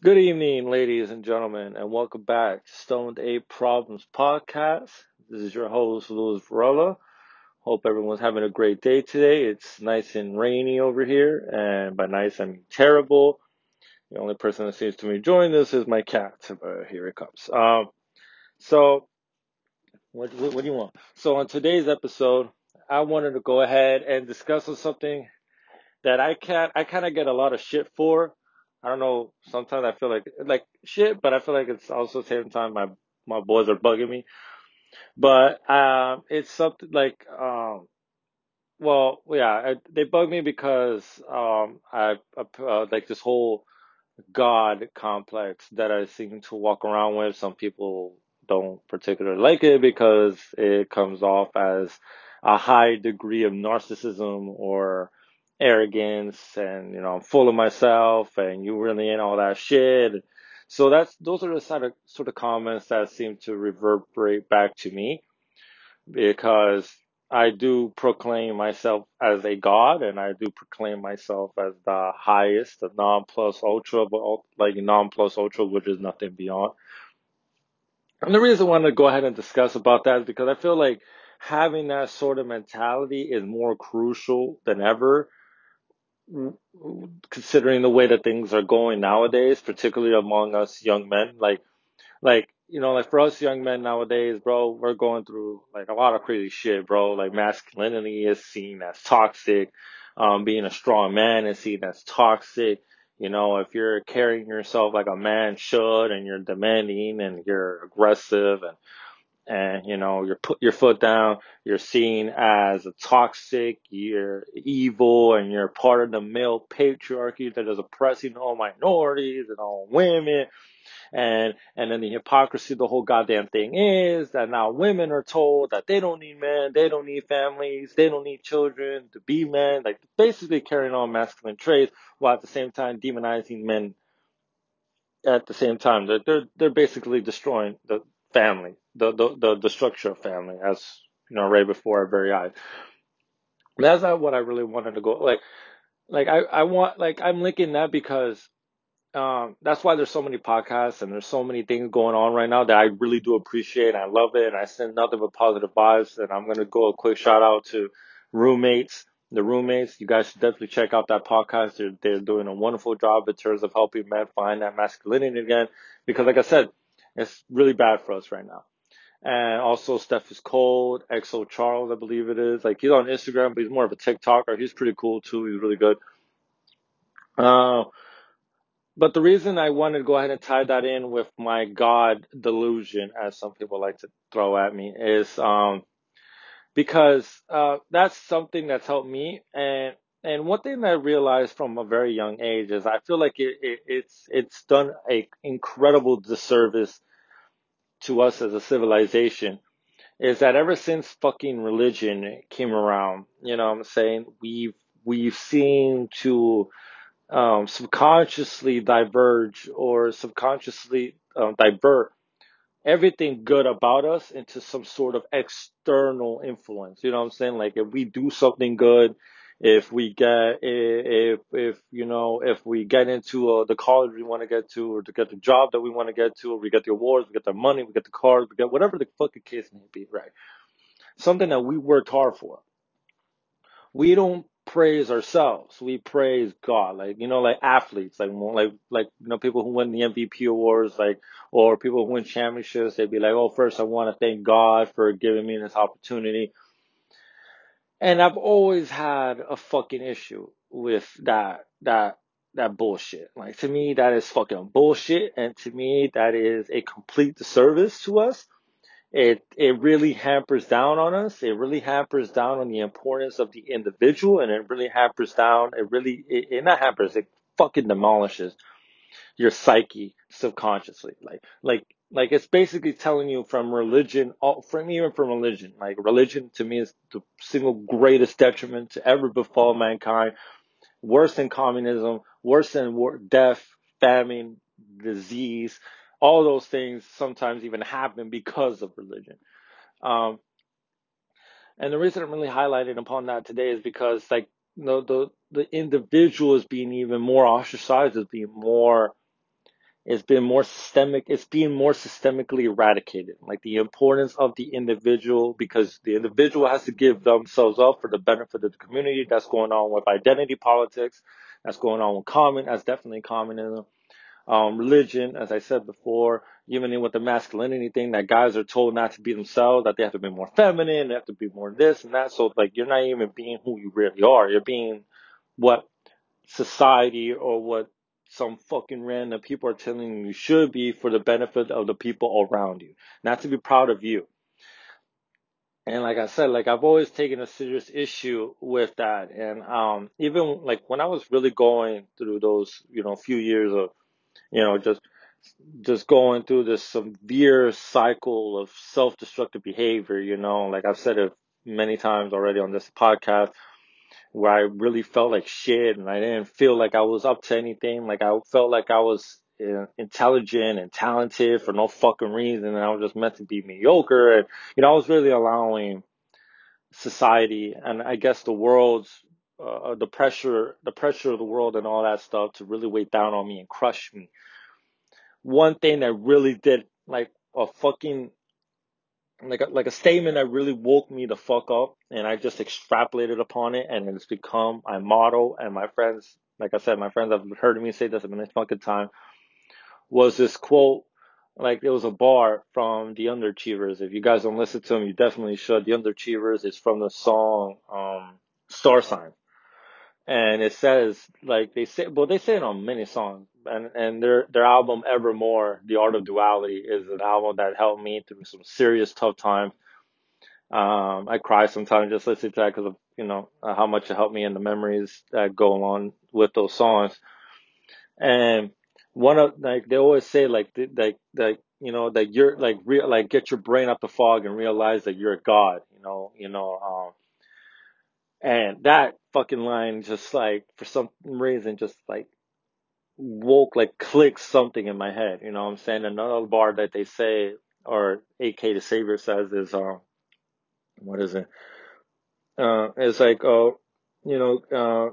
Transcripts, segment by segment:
Good evening, ladies and gentlemen, and welcome back to Stoned Ape Problems Podcast. This is your host, Louis Varela. Hope everyone's having a great day today. It's nice and rainy over here, and by nice I mean terrible. The only person that seems to be enjoying this is my cat. but here it comes. Um, so, what, what, what do you want? So, on today's episode, I wanted to go ahead and discuss something that I can't, I kind of get a lot of shit for I don't know. Sometimes I feel like like shit, but I feel like it's also same time my my boys are bugging me. But um, it's something like um, well, yeah, I, they bug me because um, I uh, like this whole God complex that I seem to walk around with. Some people don't particularly like it because it comes off as a high degree of narcissism or arrogance and you know I'm full of myself and you really ain't all that shit. So that's those are the sort of sort of comments that seem to reverberate back to me because I do proclaim myself as a god and I do proclaim myself as the highest, the non plus ultra, but like non plus ultra, which is nothing beyond. And the reason I want to go ahead and discuss about that is because I feel like having that sort of mentality is more crucial than ever considering the way that things are going nowadays, particularly among us young men. Like, like, you know, like for us young men nowadays, bro, we're going through like a lot of crazy shit, bro. Like masculinity is seen as toxic. Um, being a strong man is seen as toxic. You know, if you're carrying yourself like a man should and you're demanding and you're aggressive and and you know you're put your foot down you're seen as a toxic you're evil and you're part of the male patriarchy that is oppressing all minorities and all women. And and then the hypocrisy the whole goddamn thing is that now women are told that they don't need men they don't need families they don't need children to be men like basically carrying on masculine traits while at the same time demonizing men at the same time. They're they're, they're basically destroying the family, the, the, the, structure of family as, you know, right before our very eyes. That's not what I really wanted to go, like, like I, I want, like, I'm linking that because, um, that's why there's so many podcasts and there's so many things going on right now that I really do appreciate. And I love it. And I send nothing but positive vibes. And I'm to go a quick shout out to roommates the roommates. You guys should definitely check out that podcast. They're, they're doing a wonderful job in terms of helping men find that masculinity again. Because like I said, it's really bad for us right now. And also Steph is cold, XO Charles, I believe it is. Like he's on Instagram, but he's more of a TikToker. He's pretty cool too. He's really good. Uh, but the reason I wanted to go ahead and tie that in with my God delusion, as some people like to throw at me, is um, because uh, that's something that's helped me. And and one thing that I realized from a very young age is I feel like it, it it's it's done a incredible disservice to us as a civilization is that ever since fucking religion came around, you know what I'm saying, we've we've seen to um, subconsciously diverge or subconsciously um, divert everything good about us into some sort of external influence. You know what I'm saying? Like if we do something good, if we get if if you know if we get into uh, the college we want to get to or to get the job that we want to get to or we get the awards we get the money we get the cars we get whatever the fucking case may be right? Something that we worked hard for. We don't praise ourselves. We praise god. Like you know like athletes like like like you know people who win the mvp awards like or people who win championships they'd be like oh first i want to thank god for giving me this opportunity and I've always had a fucking issue with that that that bullshit. Like to me that is fucking bullshit and to me that is a complete disservice to us. It it really hampers down on us. It really hampers down on the importance of the individual and it really hampers down it really it, it not hampers, it fucking demolishes your psyche subconsciously. Like like like it's basically telling you from religion, all, from even from religion. Like religion to me is the single greatest detriment to ever befall mankind. Worse than communism, worse than war, death, famine, disease. All those things sometimes even happen because of religion. Um, and the reason I'm really highlighting upon that today is because like the the the individual is being even more ostracized, is being more it's been more systemic it's being more systemically eradicated like the importance of the individual because the individual has to give themselves up for the benefit of the community. That's going on with identity politics. That's going on with common that's definitely communism. Um, religion as i said before even with the masculinity thing that guys are told not to be themselves that they have to be more feminine they have to be more this and that. So like you're not even being who you really are. You're being what society or what some fucking random people are telling you should be for the benefit of the people around you, not to be proud of you. And like I said, like I've always taken a serious issue with that. And um, even like when I was really going through those, you know, few years of, you know, just just going through this severe cycle of self-destructive behavior, you know, like I've said it many times already on this podcast, where I really felt like shit and I didn't feel like I was up to anything. Like I felt like I was uh, intelligent and talented for no fucking reason and I was just meant to be mediocre. And, you know, I was really allowing society and I guess the world's, uh, the pressure, the pressure of the world and all that stuff to really weigh down on me and crush me. One thing that really did like a fucking like a, like a statement that really woke me the fuck up and I just extrapolated upon it and it's become my motto and my friends like I said my friends have heard me say this a minute fucking time was this quote like it was a bar from the Underachievers. If you guys don't listen to them you definitely should. The Underachievers is from the song um Star Sign and it says like they say well they say it on many songs and and their their album Evermore The Art of Duality is an album that helped me through some serious tough times um, I cry sometimes just listening to that because of you know uh, how much it helped me and the memories that go along with those songs. And one of like they always say like like like you know that you're like real like get your brain out the fog and realize that you're a god. You know you know. Um, and that fucking line just like for some reason just like woke like clicked something in my head. You know what I'm saying? Another bar that they say or AK the Savior says is um what is it? Uh, it's like, oh, you know, uh,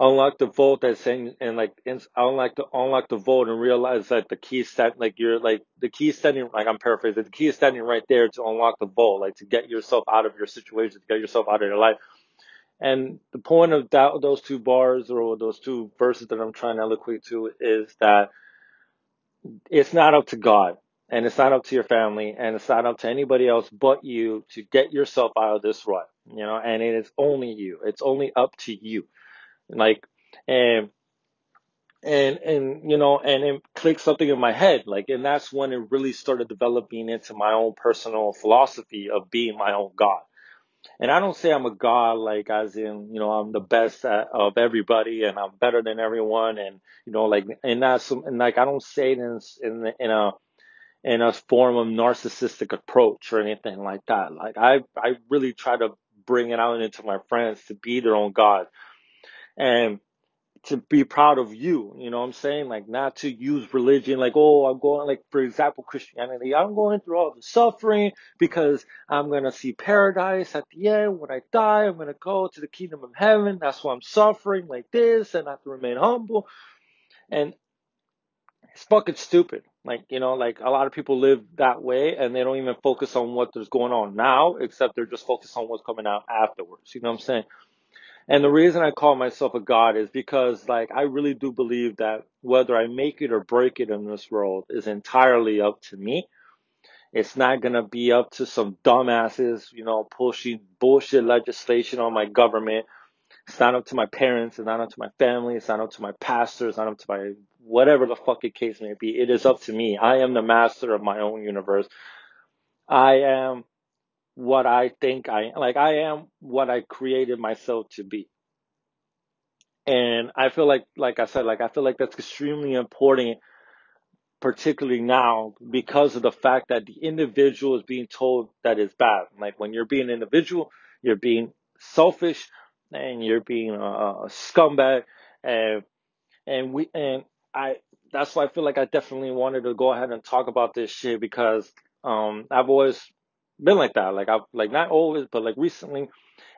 unlock the vault that's saying, and like, in, unlock the, unlock the vault and realize that the key set, like you're like, the key standing, like I'm paraphrasing, the key is standing right there to unlock the vault, like to get yourself out of your situation, to get yourself out of your life. And the point of that, those two bars or those two verses that I'm trying to eloquate to is that it's not up to God and it's not up to your family and it's not up to anybody else but you to get yourself out of this rut, you know, and it is only you. It's only up to you. Like, and, and, and, you know, and it clicked something in my head. Like, and that's when it really started developing into my own personal philosophy of being my own God. And I don't say I'm a god like as in, you know, I'm the best at, of everybody and I'm better than everyone and, you know, like, and that's, and like, I don't say it in, in, in a, in a form of narcissistic approach or anything like that. Like I, I really try to bring it out into my friends to be their own God and to be proud of you. You know what I'm saying? Like not to use religion like, oh, I'm going like, for example, Christianity. I'm going through all the suffering because I'm going to see paradise at the end. When I die, I'm going to go to the kingdom of heaven. That's why I'm suffering like this and I have to remain humble. And it's fucking stupid. Like, you know, like a lot of people live that way and they don't even focus on what there's going on now, except they're just focused on what's coming out afterwards. You know what I'm saying? And the reason I call myself a God is because like I really do believe that whether I make it or break it in this world is entirely up to me. It's not gonna be up to some dumbasses, you know, pushing bullshit legislation on my government it's not up to my parents. It's not up to my family. It's not up to my pastors. It's not up to my whatever the fucking case may be. It is up to me. I am the master of my own universe. I am what I think I like. I am what I created myself to be. And I feel like, like I said, like I feel like that's extremely important, particularly now because of the fact that the individual is being told that is bad. Like when you're being an individual, you're being selfish, and you're being a, a scumbag and and we and I that's why I feel like I definitely wanted to go ahead and talk about this shit because um I've always been like that like I've like not always but like recently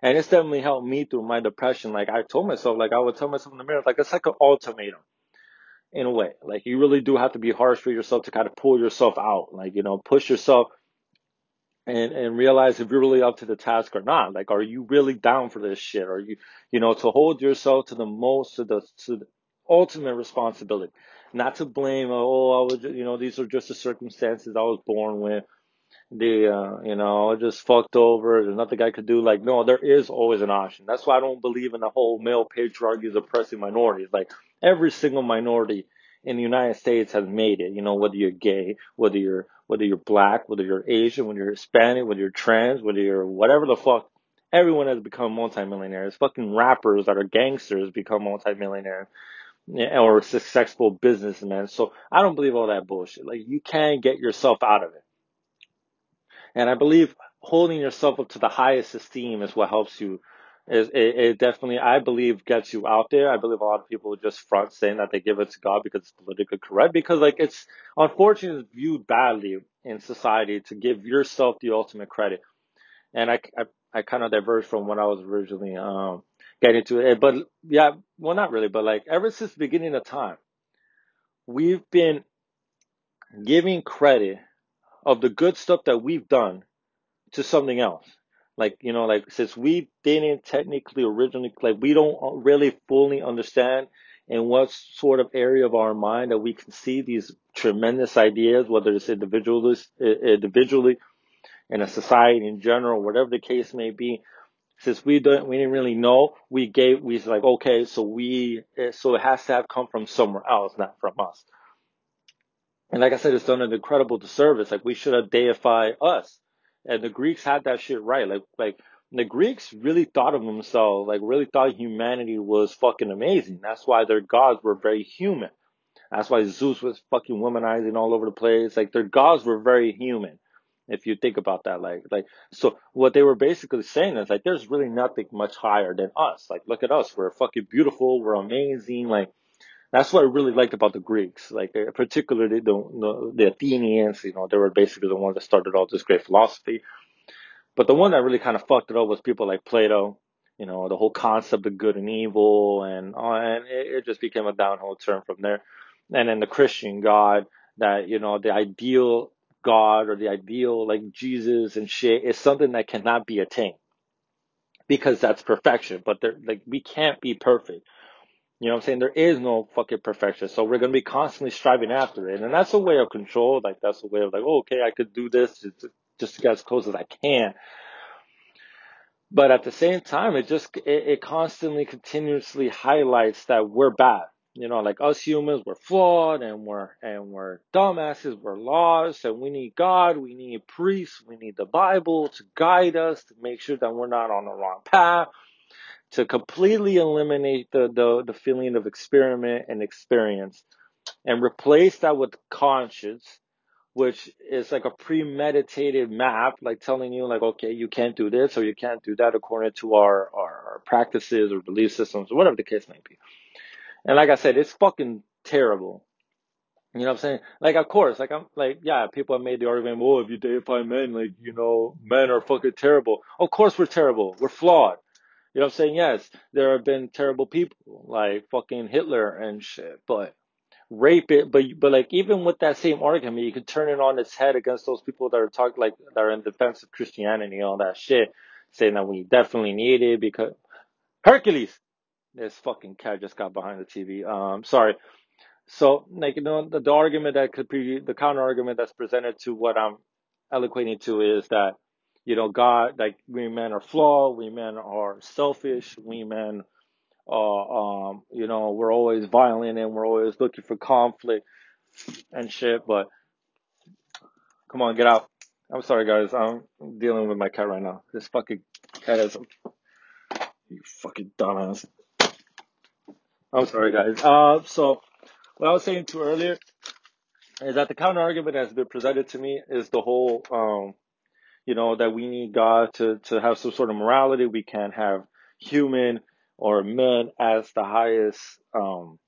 and it's definitely helped me through my depression like I told myself like I would tell myself in the mirror like it's like an ultimatum in a way. Like you really do have to be harsh with yourself to kind of pull yourself out. Like, you know, push yourself and and realize if you're really up to the task or not. Like, are you really down for this shit? Are you, you know, to hold yourself to the most, to the to the ultimate responsibility, not to blame. Oh, I was, you know, these are just the circumstances I was born with the uh, you know just fucked over. There's nothing I could do. Like no, there is always an option. That's why I don't believe in the whole male patriarchy is oppressing minorities. Like every single minority in the United States has made it. You know whether you're gay, whether you're whether you're black, whether you're Asian, whether you're Hispanic, whether you're trans, whether you're whatever the fuck. Everyone has become multimillionaires. Fucking rappers that are gangsters become multimillionaires or successful businessmen. So I don't believe all that bullshit. Like you can get yourself out of it. And I believe holding yourself up to the highest esteem is what helps you. Is it, it definitely I believe gets you out there. I believe a lot of people just front saying that they give it to God because it's politically correct. Because like it's unfortunately viewed badly in society to give yourself the ultimate credit. And I I, I kind of diverged from what I was originally um getting to it. But yeah, well not really, but like ever since the beginning of time, we've been giving credit of the good stuff that we've done to something else. Like, you know, like since we didn't technically originally, like we don't really fully understand in what sort of area of our mind that we can see these tremendous ideas, whether it's individually, individually in a society in general, whatever the case may be. Since we don't, we didn't really know, we gave, we was like, okay, so we, eh, so it has to have come from somewhere else, not from us. And like I said, it's done an incredible disservice. Like we should have deified us. And the Greeks had that shit right. Like like the Greeks really thought of themselves, like really thought humanity was fucking amazing. That's why their gods were very human. That's why Zeus was fucking womanizing all over the place. Like their gods were very human. If you think about that, like, like, so what they were basically saying is like, there's really nothing much higher than us. Like, look at us. We're fucking beautiful. We're amazing. Like, that's what I really liked about the Greeks, like particularly the, the, the Athenians. You know, they were basically the ones that started all this great philosophy. But the one that really kind of fucked it up was people like Plato. You know, the whole concept of good and evil, and uh, and it, it just became a downhill turn from there. And then the Christian God, that you know, the ideal God or the ideal like Jesus and shit is something that cannot be attained because that's perfection. But they're like we can't be perfect you know what I'm saying? There is no fucking perfection. So we're going to be constantly striving after it. And that's a way of control. Like, that's a way of like, oh, okay, I could do this just to get as close as I can. But at the same time, it just, it, it constantly, continuously highlights that we're bad. You know, like us humans, we're flawed and we're, and we're dumbasses, we're lost and we need God, we need priests, we need the Bible to guide us, to make sure that we're not on the wrong path to completely eliminate the, the, the feeling of experiment and experience and replace that with conscience, which is like a premeditated map, like telling you like, okay, you can't do this or you can't do that according to our, our practices or belief systems or whatever the case may be. And like I said, it's fucking terrible. You know what I'm saying? Like, of course, like I'm like, yeah, people have made the argument, well, if you deify men, like, you know, men are fucking terrible. Of course we're terrible. We're flawed. You know what I'm saying? Yes, there have been terrible people like fucking Hitler and shit, but rape it, but but like even with that same argument, you could turn it on its head against those people that are talking like that are in defense of Christianity and all that shit, saying that we definitely need it because Hercules. This fucking cat just got behind the TV. Um, sorry. So like you know the, the argument that could be the counter argument that's presented to what I'm eloquating to is that you know, God, like we men are flawed, we men are selfish, we men, uh, um, you know, we're always violent and we're always looking for conflict and shit. But come on, get out. I'm sorry, guys. I'm dealing with my cat right now. This fucking cat is, you fucking dumbass. I'm sorry, guys. Uh, so what I was saying to earlier is that the counter argument that's been presented to me is the whole, um, you know, that we need God to, to have some sort of morality. We can't have human or men as the highest, um,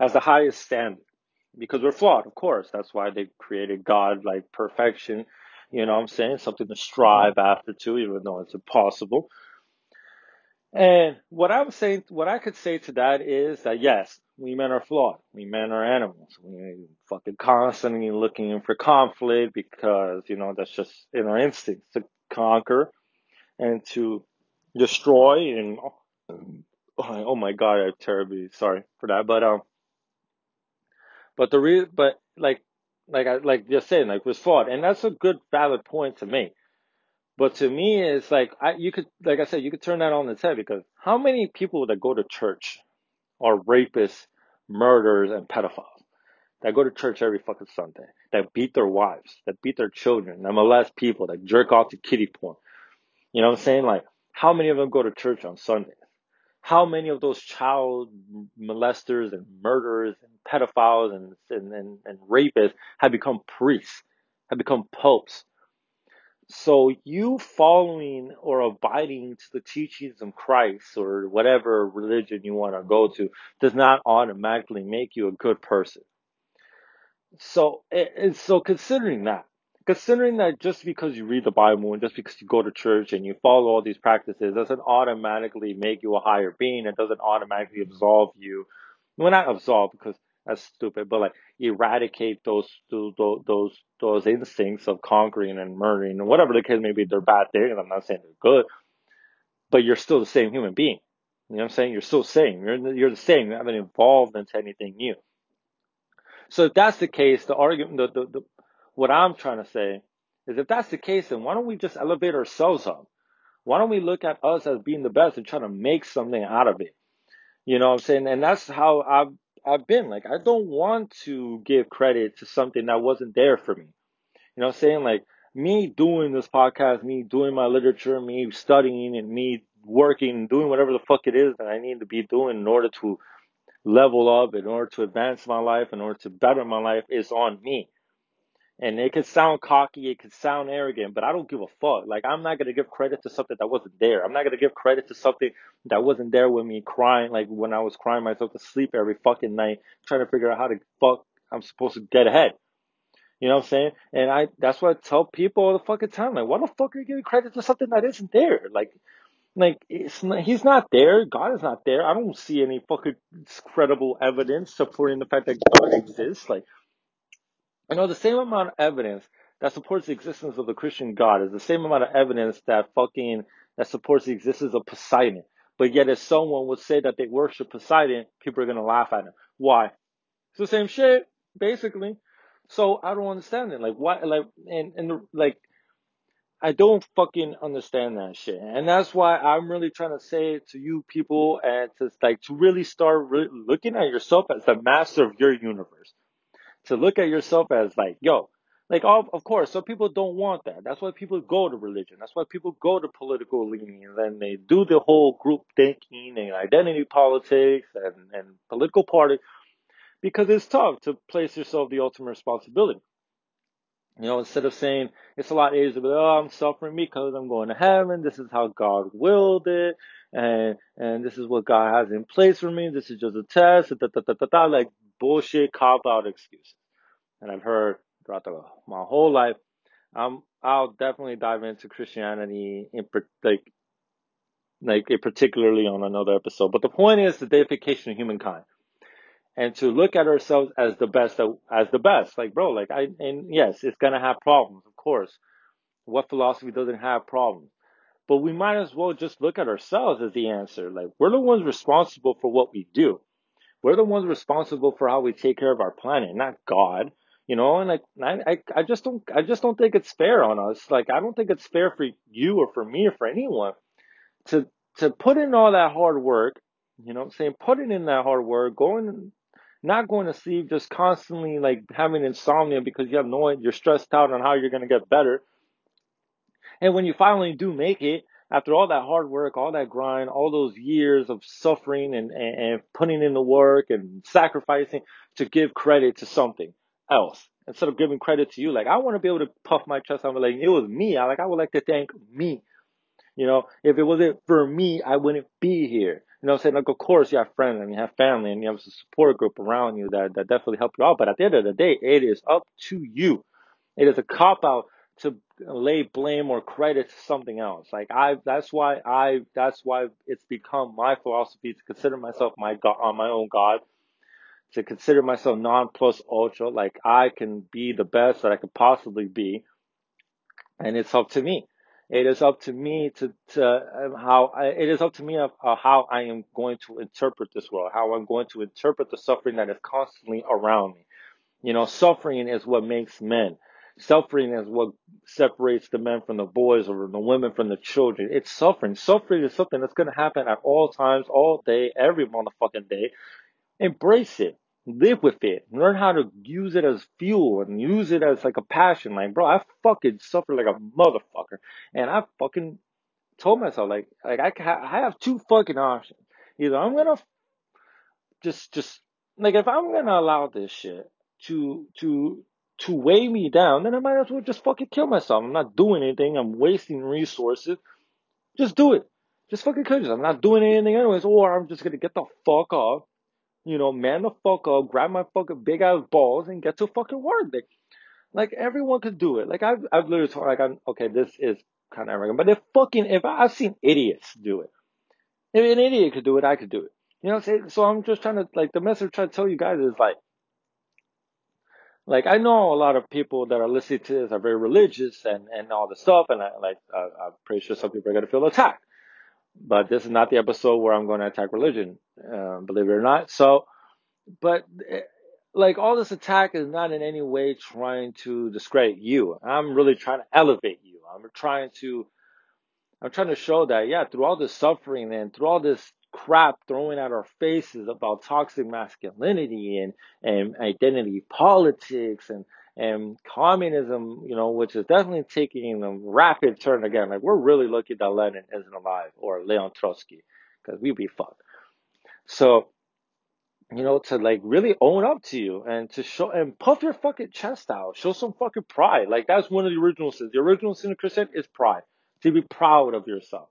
as the highest standard because we're flawed, of course. That's why they created God like perfection. You know what I'm saying? Something to strive after too, even though it's impossible. And what I'm saying, what I could say to that is that yes, we men are flawed. We men are animals. We fucking constantly looking for conflict because, you know, that's just in our instincts to conquer and to destroy and oh my god, I'm terribly sorry for that. But um but the real but like like I like just saying, like was flawed. And that's a good valid point to make. But to me, it's like I you could like I said, you could turn that on its head because how many people that go to church are rapists, murderers, and pedophiles that go to church every fucking Sunday, that beat their wives, that beat their children, that molest people, that jerk off to kiddie porn. You know what I'm saying? Like, how many of them go to church on Sunday? How many of those child molesters and murderers and pedophiles and, and, and, and rapists have become priests, have become popes, so you following or abiding to the teachings of Christ or whatever religion you want to go to does not automatically make you a good person. So, and so considering that, considering that just because you read the Bible and just because you go to church and you follow all these practices doesn't automatically make you a higher being. It doesn't automatically absolve you. Well, not absolve because that's stupid, but like eradicate those those those instincts of conquering and murdering and whatever the case may be. They're bad things. I'm not saying they're good, but you're still the same human being. You know what I'm saying? You're still the same. You're you're the same. You haven't evolved into anything new. So if that's the case, the argument, the, the, the, what I'm trying to say is if that's the case, then why don't we just elevate ourselves up? Why don't we look at us as being the best and try to make something out of it? You know what I'm saying? And that's how I've, I've been. Like, I don't want to give credit to something that wasn't there for me. You know what I'm saying? Like, me doing this podcast, me doing my literature, me studying and me working, doing whatever the fuck it is that I need to be doing in order to level up, in order to advance my life, in order to better my life is on me. And it could sound cocky, it could sound arrogant, but I don't give a fuck. Like I'm not gonna give credit to something that wasn't there. I'm not gonna give credit to something that wasn't there with me crying, like when I was crying myself to sleep every fucking night, trying to figure out how to fuck I'm supposed to get ahead. You know what I'm saying? And I that's what I tell people all the fucking time. Like, why the fuck are you giving credit to something that isn't there? Like like it's not, he's not there. God is not there. I don't see any fucking credible evidence supporting the fact that God exists. Like, I know the same amount of evidence that supports the existence of the Christian God is the same amount of evidence that fucking that supports the existence of Poseidon. But yet, if someone would say that they worship Poseidon, people are gonna laugh at him. Why? It's the same shit, basically. So I don't understand it. Like, why? Like, and and like I don't fucking understand that shit. And that's why I'm really trying to say it to you people and to like to really start re- looking at yourself as the master of your universe. To look at yourself as like, yo, like of, of course, some people don't want that. That's why people go to religion. That's why people go to political leaning and then they do the whole group thinking and identity politics and, and political party because it's tough to place yourself the ultimate responsibility. You know, instead of saying it's a lot easier be, oh, I'm suffering because I'm going to heaven. This is how God willed it, and and this is what God has in place for me. This is just a test. Da, da, da, da, da, like bullshit cop out excuses. And I've heard throughout the, my whole life. Um, I'll definitely dive into Christianity in like like particularly on another episode. But the point is the deification of humankind and to look at ourselves as the best as the best. Like bro like i and yes it's gonna have problems of course. What philosophy doesn't have problems? But we might as well just look at ourselves as the answer. Like we're the ones responsible for what we do. We're the ones responsible for how we take care of our planet not god you know? And like I, I i just don't i just don't think it's fair on us. Like i don't think it's fair for you or for me or for anyone to to put in all that hard work you know what I'm saying? Putting in that hard work going not going to sleep, just constantly like having insomnia because you have no, you're stressed out on how you're going to get better. And when you finally do make it, after all that hard work, all that grind, all those years of suffering and, and, and putting in the work and sacrificing to give credit to something else instead of giving credit to you. Like I want to be able to puff my chest out and be like, it was me. I like I would like to thank me you know, if it wasn't for me, I wouldn't be here. You know I'm saying? Like, of course, you have friends and you have family and you have a support group around you that, that definitely help you out. But at the end of the day, it is up to you. It is a cop out to lay blame or credit to something else. Like I, that's why I, that's why it's become my philosophy to consider myself my God, on uh, my own God, to consider myself non plus ultra. Like I can be the best that I could possibly be, and it's up to me. It is up to me to, to um, how I, it is up to me of uh, how I am going to interpret this world, how I'm going to interpret the suffering that is constantly around me. You know, suffering is what makes men. Suffering is what separates the men from the boys or the women from the children. It's suffering. Suffering is something that's going to happen at all times, all day, every motherfucking day. Embrace it. Live with it. Learn how to use it as fuel and use it as like a passion. Like, bro, I fucking suffer like a motherfucker. And I fucking told myself, like, like I, I have two fucking options. Either I'm gonna just, just, like, if I'm gonna allow this shit to, to, to weigh me down, then I might as well just fucking kill myself. I'm not doing anything. I'm wasting resources. Just do it. Just fucking kill yourself. I'm not doing anything anyways, or I'm just gonna get the fuck off you know, man the fuck up, grab my fucking big ass balls and get to fucking work. Like, like everyone could do it. Like I've, I've literally told, like, I'm, okay, this is kind of arrogant, but if fucking, if I, I've seen idiots do it, if an idiot could do it, I could do it. You know, so, so I'm just trying to, like, the message I'm trying to tell you guys is like, like I know a lot of people that are listening to this are very religious and, and all this stuff, and I, like, uh, I'm pretty sure some people are gonna feel attacked. But this is not the episode where I'm going to attack religion, uh, believe it or not. So, but eh, like all this attack is not in any way trying to discredit you. I'm really trying to elevate you. I'm trying to, I'm trying to show that, yeah, through all this suffering and through all this crap thrown at our faces about toxic masculinity and, and identity politics and, and communism, you know, which is definitely taking a rapid turn again. Like we're really lucky that Lenin isn't alive or Leon Trotsky because we'd be fucked. So, you know, to like really own up to you and to show and puff your fucking chest out. Show some fucking pride. Like that's one of the original sins. The original sin of Christian is pride. To be proud of yourself.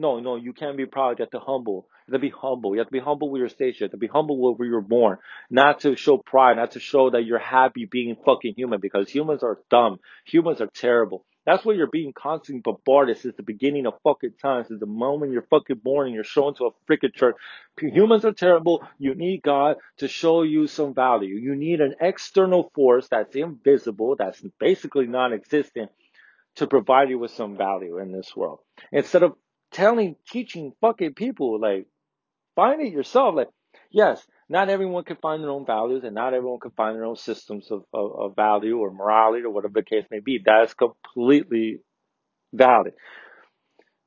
No, no, you can't be proud. You have to humble. You have to be humble. You have to be humble with your station. You have to be humble where you were born. Not to show pride, not to show that you're happy being fucking human because humans are dumb. Humans are terrible. That's why you're being constantly bombarded since the beginning of fucking time, since the moment you're fucking born and you're shown to a freaking church. Humans are terrible. You need God to show you some value. You need an external force that's invisible, that's basically non-existent to provide you with some value in this world. Instead of telling, teaching fucking people, like, find it yourself. Like, yes, not everyone can find their own values and not everyone can find their own systems of, of, of value or morality or whatever the case may be. That is completely valid.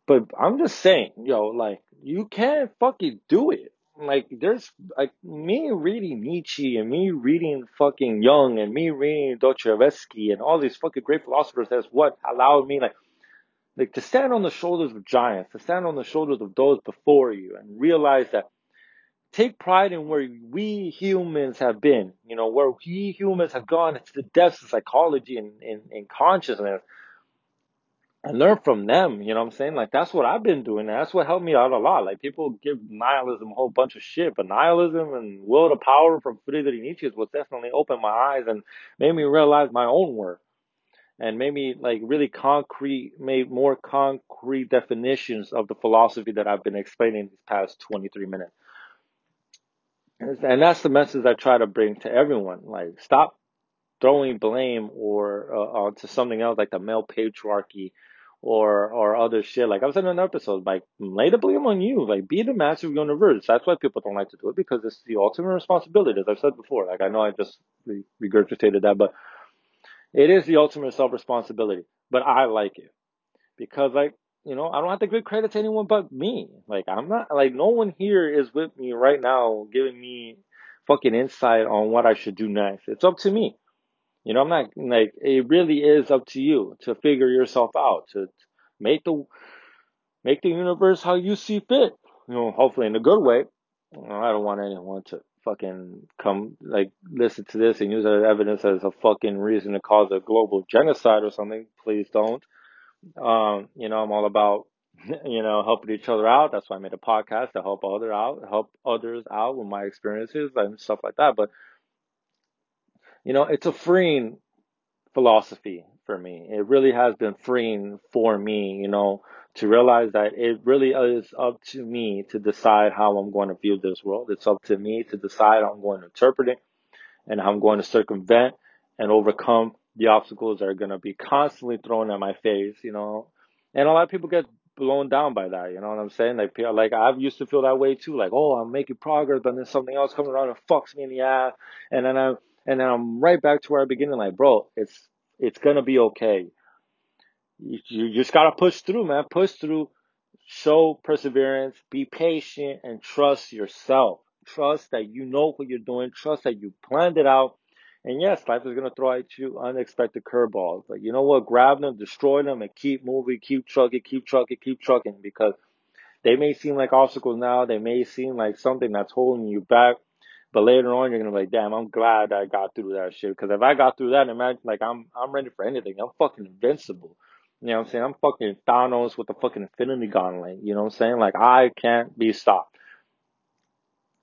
But I'm just saying, yo, like, you can't fucking do it. Like, there's, like, me reading Nietzsche and me reading fucking Jung and me reading Dostoevsky and all these fucking great philosophers, that's what allowed me, like, like to stand on the shoulders of giants, to stand on the shoulders of those before you and realize that take pride in where we humans have been, you know, where we humans have gone to the depths of psychology and, and, and consciousness and learn from them, you know what I'm saying? Like that's what I've been doing. That's what helped me out a lot. Like people give nihilism a whole bunch of shit, but nihilism and will to power from Friedrich Nietzsche was definitely opened my eyes and made me realize my own worth and made me like really concrete, made more concrete definitions of the philosophy that I've been explaining these past 23 minutes. And that's the message I try to bring to everyone. Like, stop throwing blame or uh, onto something else like the male patriarchy or or other shit. Like I was in an episode, like lay the blame on you. Like be the master of your universe. That's why people don't like to do it because it's the ultimate responsibility. As I've said before, like I know I just regurgitated that, but it is the ultimate self responsibility. But I like it because like you know, I don't have to give credit to anyone but me. Like, I'm not, like, no one here is with me right now giving me fucking insight on what I should do next. It's up to me. You know, I'm not, like, it really is up to you to figure yourself out, to make the, make the universe how you see fit. You know, hopefully in a good way. I don't want anyone to fucking come, like, listen to this and use that evidence as a fucking reason to cause a global genocide or something. Please don't. Um, you know, I'm all about, you know, helping each other out. That's why I made a podcast to help other out, help others out with my experiences and stuff like that. But, you know, it's a freeing philosophy for me. It really has been freeing for me, you know, to realize that it really is up to me to decide how I'm going to view this world. It's up to me to decide how I'm going to interpret it and how I'm going to circumvent and overcome the obstacles that are going to be constantly thrown at my face, you know. And a lot of people get blown down by that, you know what I'm saying? Like, like I used to feel that way too, like, oh, I'm making progress, but then something else comes around and fucks me in the ass, and then I'm, and then I'm right back to where I began, like, bro, it's, it's gonna be okay. You, just gotta push through, man. Push through, show perseverance, be patient, and trust yourself. Trust that you know what you're doing. Trust that you planned it out. And yes, life is gonna throw at you unexpected curveballs. But you know what? Grab them, destroy them, and keep moving, keep trucking, keep trucking, keep trucking. Because they may seem like obstacles now. They may seem like something that's holding you back. But later on, you're gonna be like, damn, I'm glad I got through that shit. Because if I got through that, imagine like I'm I'm ready for anything. I'm fucking invincible. You know what I'm saying? I'm fucking Thanos with the fucking Infinity Gauntlet. You know what I'm saying? Like I can't be stopped.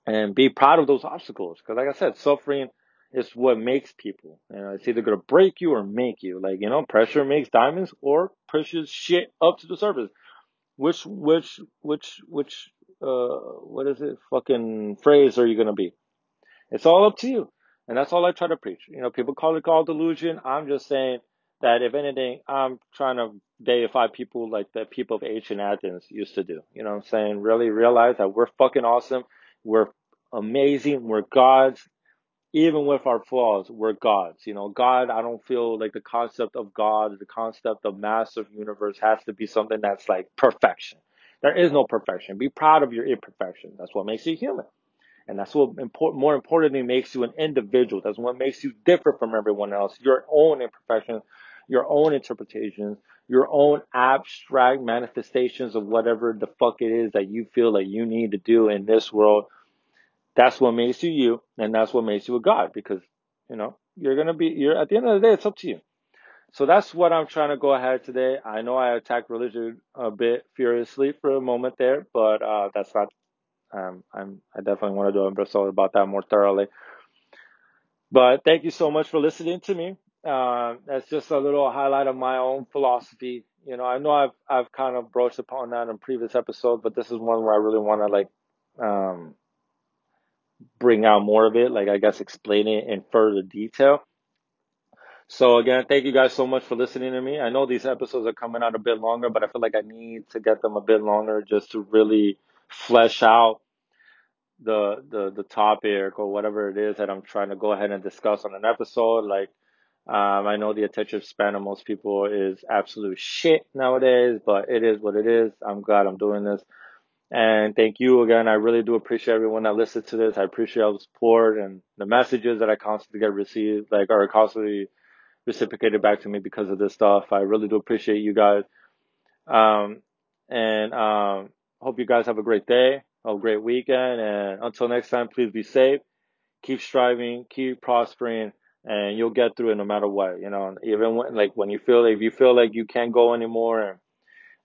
And be proud of those obstacles. Because like I said, suffering is what makes people. You know, it's either gonna break you or make you. Like you know, pressure makes diamonds or pushes shit up to the surface. Which which which which uh what is it? Fucking phrase are you gonna be? It's all up to you. And that's all I try to preach. You know, people call it called delusion. I'm just saying that if anything, I'm trying to deify people like the people of ancient Athens used to do. You know what I'm saying? Really realize that we're fucking awesome. We're amazing. We're gods. Even with our flaws, we're gods. You know, God, I don't feel like the concept of God, the concept of massive universe has to be something that's like perfection. There is no perfection. Be proud of your imperfection. That's what makes you human. And that's what important, more importantly makes you an individual. That's what makes you different from everyone else. Your own imperfections, your own interpretations, your own abstract manifestations of whatever the fuck it is that you feel that you need to do in this world. That's what makes you you, and that's what makes you a god because, you know, you're gonna be, you're, at the end of the day, it's up to you. So that's what I'm trying to go ahead today. I know I attacked religion a bit furiously for a moment there, but, uh, that's not um, I'm, I definitely want to do an episode about that more thoroughly. But thank you so much for listening to me. Uh, that's just a little highlight of my own philosophy. You know, I know I've I've kind of broached upon that in previous episodes, but this is one where I really want to like um, bring out more of it. Like I guess explain it in further detail. So again, thank you guys so much for listening to me. I know these episodes are coming out a bit longer, but I feel like I need to get them a bit longer just to really flesh out the the the topic or whatever it is that I'm trying to go ahead and discuss on an episode. Like, um, I know the attention span of most people is absolute shit nowadays, but it is what it is. I'm glad I'm doing this. And thank you again. I really do appreciate everyone that listens to this. I appreciate all the support and the messages that I constantly get received, like are constantly reciprocated back to me because of this stuff. I really do appreciate you guys. Um, and um, hope you guys have a great day a great weekend. And until next time, please be safe. Keep striving, keep prospering, and you'll get through it no matter what. You know, even when like when you feel if you feel like you can't go anymore, and,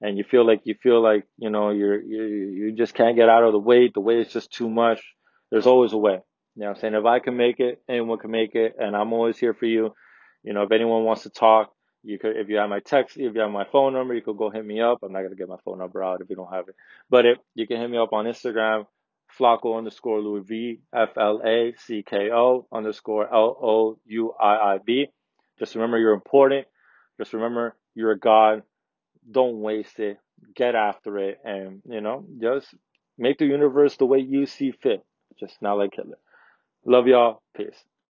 and you feel like you feel like you know you're you you just can't get out of the weight. The weight is just too much. There's always a way. You know, I'm saying if I can make it, anyone can make it, and I'm always here for you. You know, if anyone wants to talk, you could, if you have my text, if you have my phone number, you could go hit me up. I'm not gonna get my phone number out if you don't have it, but if you can hit me up on Instagram, Flacko underscore Louis V F L A C K O underscore L O U I I B. Just remember you're important. Just remember you're a god. Don't waste it. Get after it, and you know, just make the universe the way you see fit. Just not like Hitler. Love y'all. Peace.